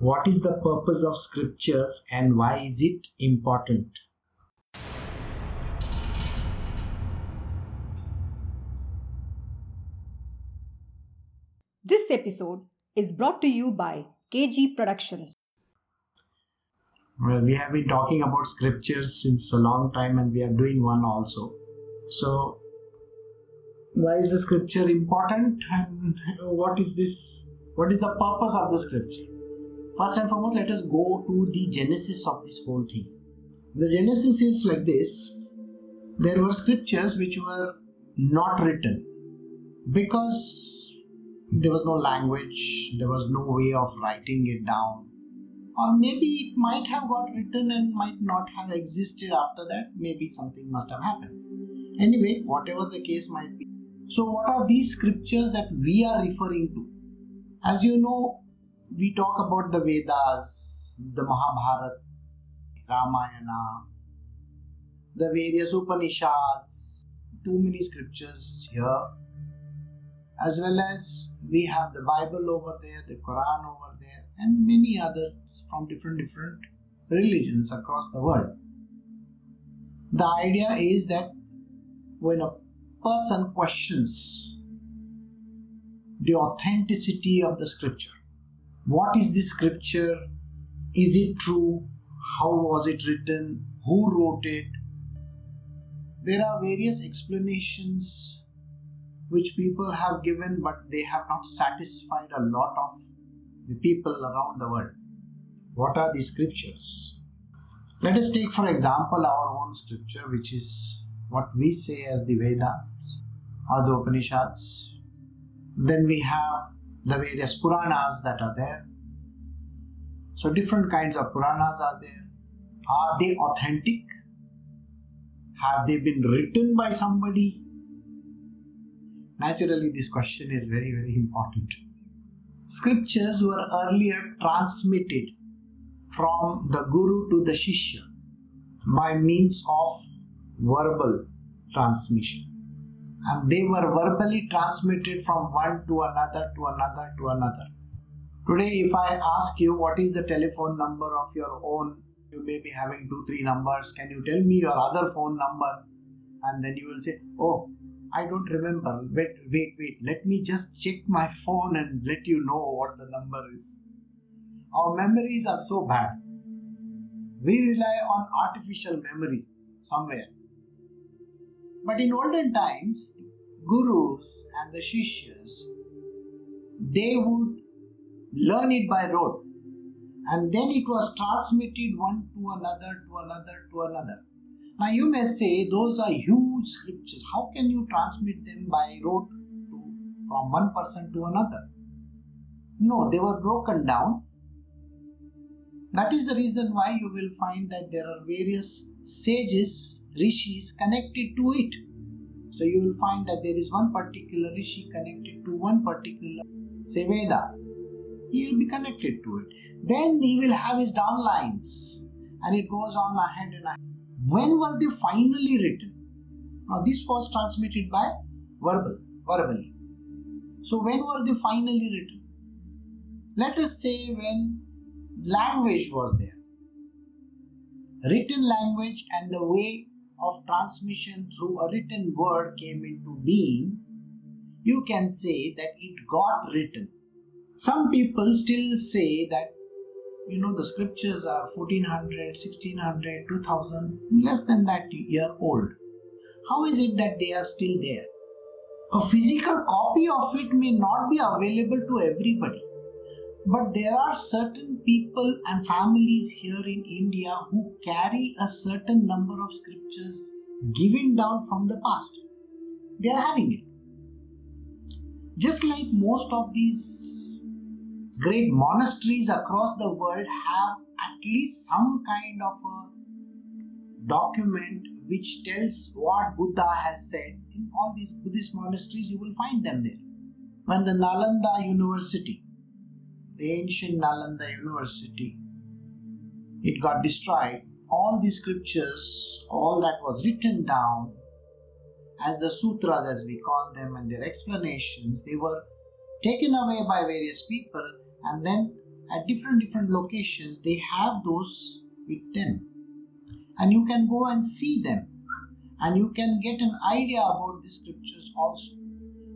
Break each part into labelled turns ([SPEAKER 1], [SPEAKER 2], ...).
[SPEAKER 1] What is the purpose of scriptures and why is it important?
[SPEAKER 2] This episode is brought to you by KG Productions.
[SPEAKER 1] Well, we have been talking about scriptures since a long time and we are doing one also. So, why is the scripture important and what is this? What is the purpose of the scripture? First and foremost, let us go to the genesis of this whole thing. The genesis is like this there were scriptures which were not written because there was no language, there was no way of writing it down, or maybe it might have got written and might not have existed after that. Maybe something must have happened. Anyway, whatever the case might be. So, what are these scriptures that we are referring to? As you know, we talk about the Vedas, the Mahabharata, Ramayana, the various Upanishads, too many scriptures here, as well as we have the Bible over there, the Quran over there, and many others from different different religions across the world. The idea is that when a person questions the authenticity of the scripture, what is the scripture? Is it true? How was it written? Who wrote it? There are various explanations which people have given, but they have not satisfied a lot of the people around the world. What are the scriptures? Let us take, for example, our own scripture, which is what we say as the Vedas or the Upanishads. Then we have the various Puranas that are there. So, different kinds of Puranas are there. Are they authentic? Have they been written by somebody? Naturally, this question is very, very important. Scriptures were earlier transmitted from the Guru to the Shishya by means of verbal transmission. And they were verbally transmitted from one to another to another to another. Today, if I ask you what is the telephone number of your own, you may be having two, three numbers. Can you tell me your other phone number? And then you will say, Oh, I don't remember. Wait, wait, wait. Let me just check my phone and let you know what the number is. Our memories are so bad. We rely on artificial memory somewhere. But in olden times, gurus and the shishyas, they would learn it by rote and then it was transmitted one to another to another to another now you may say those are huge scriptures. How can you transmit them by rote to, from one person to another? No, they were broken down. That is the reason why you will find that there are various sages, rishis connected to it. So you will find that there is one particular rishi connected to one particular say Veda. He will be connected to it. Then he will have his downlines and it goes on ahead and ahead. When were they finally written? Now, this was transmitted by verbal, verbally. So, when were they finally written? Let us say when language was there. Written language and the way of transmission through a written word came into being, you can say that it got written. Some people still say that you know the scriptures are 1400 1600 2000 less than that year old how is it that they are still there a physical copy of it may not be available to everybody but there are certain people and families here in india who carry a certain number of scriptures given down from the past they are having it just like most of these great monasteries across the world have at least some kind of a document which tells what Buddha has said. In all these Buddhist monasteries, you will find them there. When the Nalanda University, the ancient Nalanda University, it got destroyed, all the scriptures, all that was written down as the sutras, as we call them, and their explanations, they were taken away by various people and then at different different locations they have those with them. And you can go and see them. And you can get an idea about the scriptures also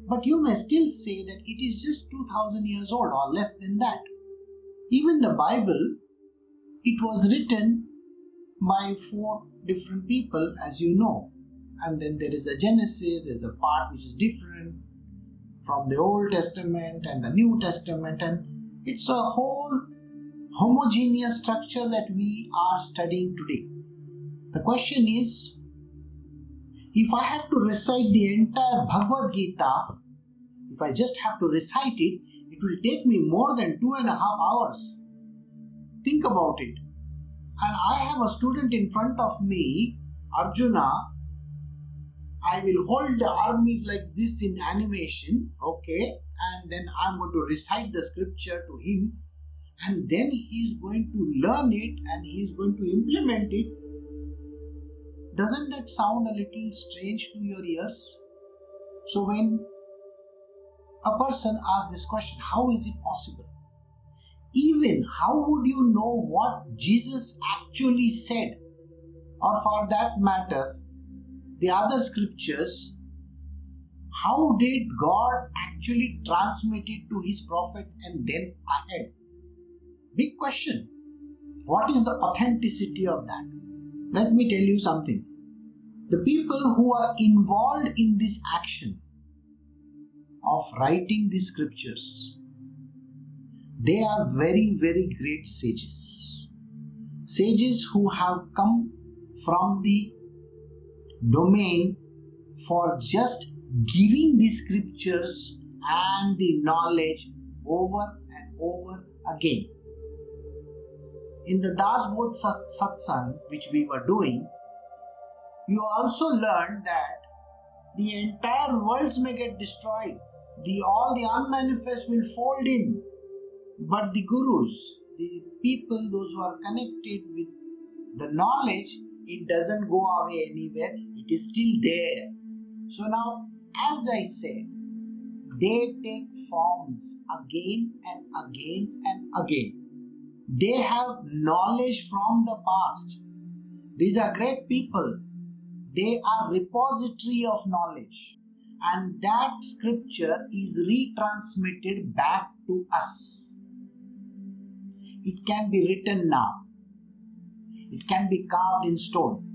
[SPEAKER 1] but you may still say that it is just 2000 years old or less than that. Even the bible it was written by four different people as you know. And then there is a genesis there's a part which is different from the old testament and the new testament. And it's a whole homogeneous structure that we are studying today. The question is if I have to recite the entire Bhagavad Gita, if I just have to recite it, it will take me more than two and a half hours. Think about it. And I have a student in front of me, Arjuna. I will hold the armies like this in animation, okay, and then I'm going to recite the scripture to him, and then he is going to learn it and he is going to implement it doesn't that sound a little strange to your ears? So, when a person asks this question, how is it possible? Even how would you know what Jesus actually said? Or, for that matter, the other scriptures, how did God actually transmit it to his prophet and then ahead? Big question. What is the authenticity of that? Let me tell you something. The people who are involved in this action of writing the scriptures, they are very, very great sages. Sages who have come from the domain for just giving the scriptures and the knowledge over and over again. In the Das Bodh Satsang, which we were doing, you also learned that the entire worlds may get destroyed. The all the unmanifest will fold in. But the gurus, the people, those who are connected with the knowledge, it doesn't go away anywhere. It is still there. So now, as I said, they take forms again and again and again. They have knowledge from the past. These are great people. They are repository of knowledge. And that scripture is retransmitted back to us. It can be written now. It can be carved in stone.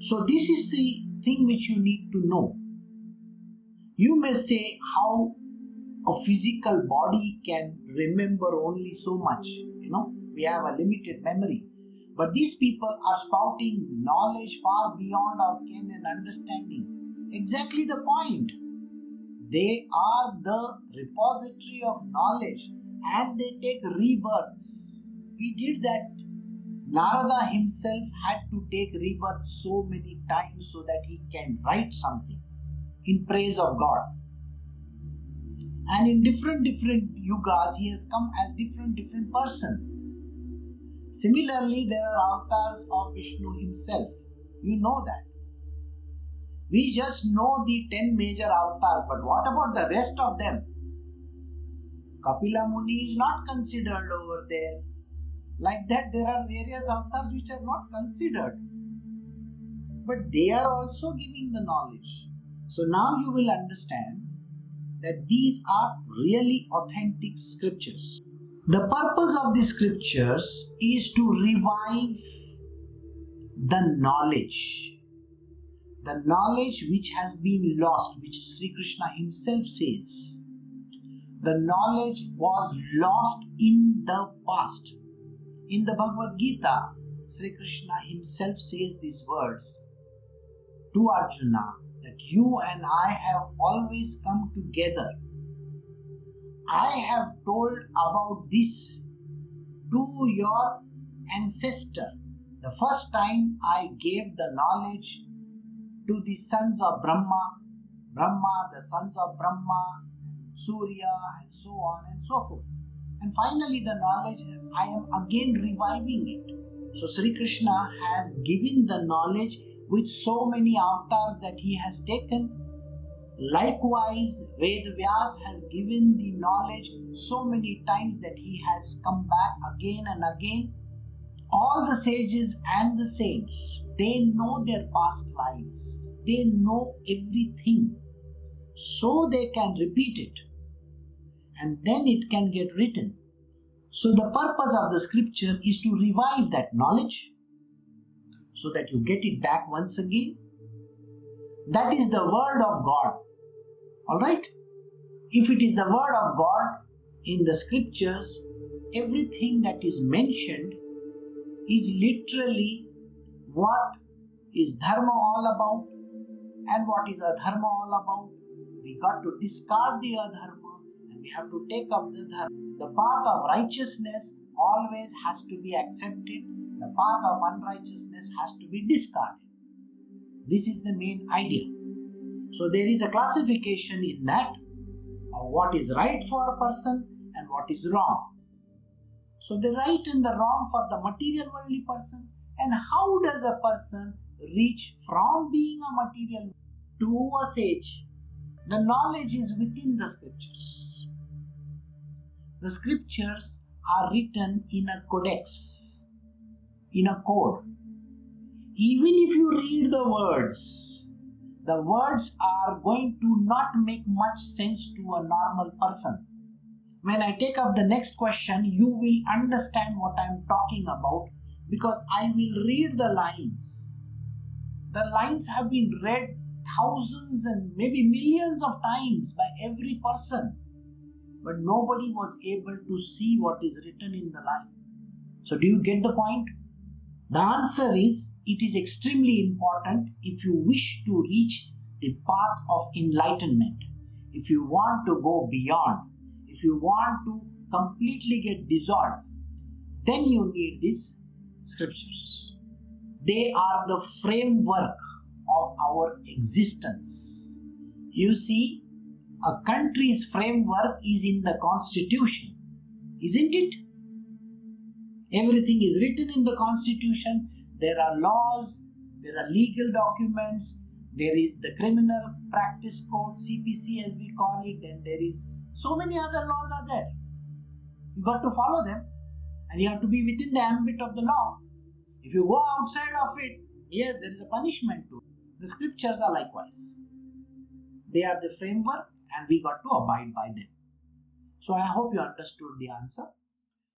[SPEAKER 1] So this is the thing which you need to know. You may say how a physical body can remember only so much. We have a limited memory. But these people are spouting knowledge far beyond our ken and understanding. Exactly the point. They are the repository of knowledge and they take rebirths. We did that. Narada himself had to take rebirth so many times so that he can write something in praise of God. And in different different yugas, he has come as different different person. Similarly, there are avatars of Vishnu himself. You know that. We just know the 10 major avatars, but what about the rest of them? Kapila Muni is not considered over there. Like that, there are various avatars which are not considered. But they are also giving the knowledge. So now you will understand that these are really authentic scriptures. The purpose of the scriptures is to revive the knowledge, the knowledge which has been lost, which Sri Krishna himself says. The knowledge was lost in the past. In the Bhagavad Gita, Sri Krishna himself says these words to Arjuna you and I have always come together I have told about this to your ancestor. The first time I gave the knowledge to the sons of Brahma, Brahma, the sons of Brahma, Surya, and so on and so forth. And finally, the knowledge, I am again reviving it. So, Sri Krishna has given the knowledge with so many avatars that he has taken. Likewise, Ved Vyas has given the knowledge so many times that he has come back again and again. All the sages and the saints, they know their past lives, they know everything, so they can repeat it. And then it can get written. So, the purpose of the scripture is to revive that knowledge so that you get it back once again. That is the word of God. Alright? If it is the word of God in the scriptures, everything that is mentioned is literally what is dharma all about and what is adharma all about. We got to discard the adharma and we have to take up the dharma. The path of righteousness always has to be accepted, the path of unrighteousness has to be discarded. This is the main idea. So there is a classification in that of what is right for a person and what is wrong. So the right and the wrong for the material worldly person and how does a person reach from being a material to a sage? The knowledge is within the scriptures. The scriptures are written in a codex, in a code. Even if you read the words, the words are going to not make much sense to a normal person. When I take up the next question, you will understand what I am talking about because I will read the lines. The lines have been read thousands and maybe millions of times by every person, but nobody was able to see what is written in the line. So, do you get the point? The answer is it is extremely important if you wish to reach the path of enlightenment. If you want to go beyond, if you want to completely get dissolved, then you need these scriptures. They are the framework of our existence. You see, a country's framework is in the constitution, isn't it? Everything is written in the constitution. There are laws, there are legal documents, there is the criminal practice code, CPC as we call it, then there is so many other laws are there. You got to follow them and you have to be within the ambit of the law. If you go outside of it, yes, there is a punishment too. The scriptures are likewise. They are the framework and we got to abide by them. So I hope you understood the answer.